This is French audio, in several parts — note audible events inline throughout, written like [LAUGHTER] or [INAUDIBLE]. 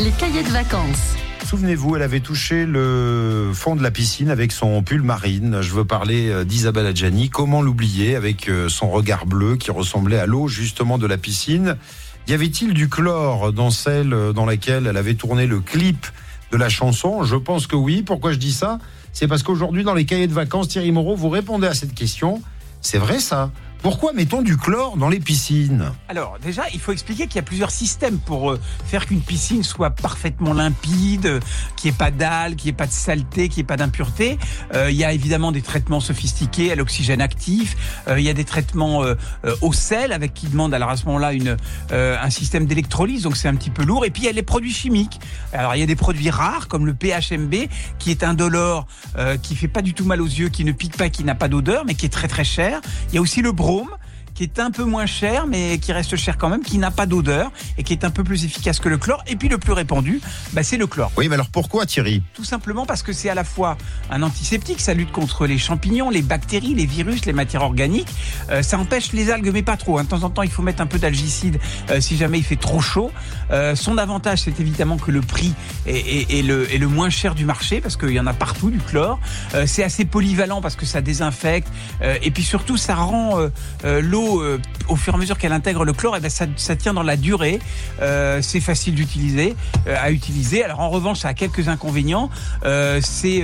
Les cahiers de vacances. Souvenez-vous, elle avait touché le fond de la piscine avec son pull marine. Je veux parler euh, d'Isabelle Adjani. Comment l'oublier avec euh, son regard bleu qui ressemblait à l'eau justement de la piscine? Y avait-il du chlore dans celle euh, dans laquelle elle avait tourné le clip de la chanson? Je pense que oui. Pourquoi je dis ça? C'est parce qu'aujourd'hui, dans les cahiers de vacances, Thierry Moreau, vous répondez à cette question. C'est vrai ça? Pourquoi mettons du chlore dans les piscines Alors déjà, il faut expliquer qu'il y a plusieurs systèmes pour euh, faire qu'une piscine soit parfaitement limpide, euh, qu'il n'y ait pas d'algues, qu'il n'y ait pas de saleté, qu'il n'y ait pas d'impureté. Euh, il y a évidemment des traitements sophistiqués à l'oxygène actif. il y a des traitements au sel avec qui demandent alors à ce moment-là un système d'électrolyse, donc c'est un petit peu lourd. Et puis il y a les produits chimiques. Alors il y a des produits rares comme le PHMB qui est indolore, qui fait pas du tout mal aux yeux, qui ne pique pas, qui n'a pas d'odeur, mais qui est très très cher. Il y a aussi le brome qui est un peu moins cher, mais qui reste cher quand même, qui n'a pas d'odeur et qui est un peu plus efficace que le chlore. Et puis le plus répandu, bah, c'est le chlore. Oui, mais alors pourquoi Thierry? Tout simplement parce que c'est à la fois un antiseptique, ça lutte contre les champignons, les bactéries, les virus, les matières organiques. Euh, ça empêche les algues, mais pas trop. Hein. De temps en temps, il faut mettre un peu d'algicide euh, si jamais il fait trop chaud. Euh, son avantage, c'est évidemment que le prix est, le, est, le, moins cher du marché parce qu'il y en a partout du chlore. c'est assez polyvalent parce que ça désinfecte et puis surtout ça rend l'eau euh, au fur et à mesure qu'elle intègre le chlore, et eh ben ça, ça, tient dans la durée. Euh, c'est facile d'utiliser, euh, à utiliser. Alors en revanche, ça a quelques inconvénients. c'est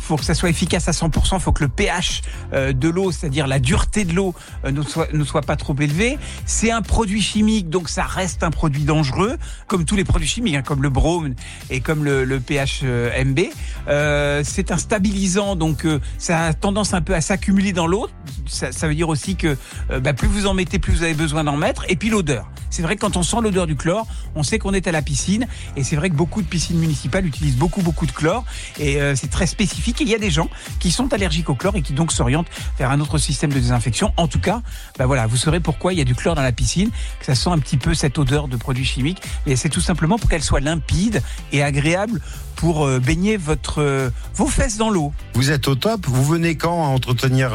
faut que ça soit efficace à 100%. Il faut que le pH de l'eau, c'est-à-dire la dureté de l'eau, ne soit ne soit pas trop élevé. C'est un produit chimique, donc ça reste un produit dangereux, comme tous les produits chimiques, hein, comme le brome et comme le, le PHMB. c'est un stabilisant, donc ça a tendance un peu à s'accumuler dans l'eau. Ça, veut dire aussi que euh, bah, plus vous en mettez, plus vous avez besoin d'en mettre. Et puis l'odeur. C'est vrai que quand on sent l'odeur du chlore, on sait qu'on est à la piscine. Et c'est vrai que beaucoup de piscines municipales utilisent beaucoup, beaucoup de chlore. Et euh, c'est très spécifique. Et il y a des gens qui sont allergiques au chlore et qui donc s'orientent vers un autre système de désinfection. En tout cas, bah voilà, vous saurez pourquoi il y a du chlore dans la piscine, que ça sent un petit peu cette odeur de produits chimiques. Et c'est tout simplement pour qu'elle soit limpide et agréable pour euh, baigner votre, vos fesses dans l'eau. Vous êtes au top. Vous venez quand à entretenir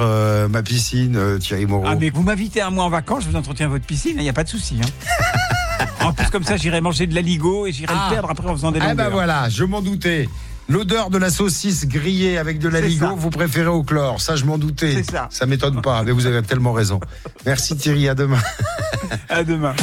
ma piscine, Thierry Moreau Ah mais vous m'invitez un mois en vacances, je vous entretiens votre piscine, il n'y a pas de souci. Hein. [LAUGHS] en plus comme ça, j'irai manger de l'aligot et j'irai le ah. perdre après en faisant des Ah ben voilà, je m'en doutais. L'odeur de la saucisse grillée avec de l'aligot, vous préférez au chlore. Ça, je m'en doutais. C'est ça. Ça m'étonne pas, mais vous avez tellement raison. Merci Thierry, à demain. à demain.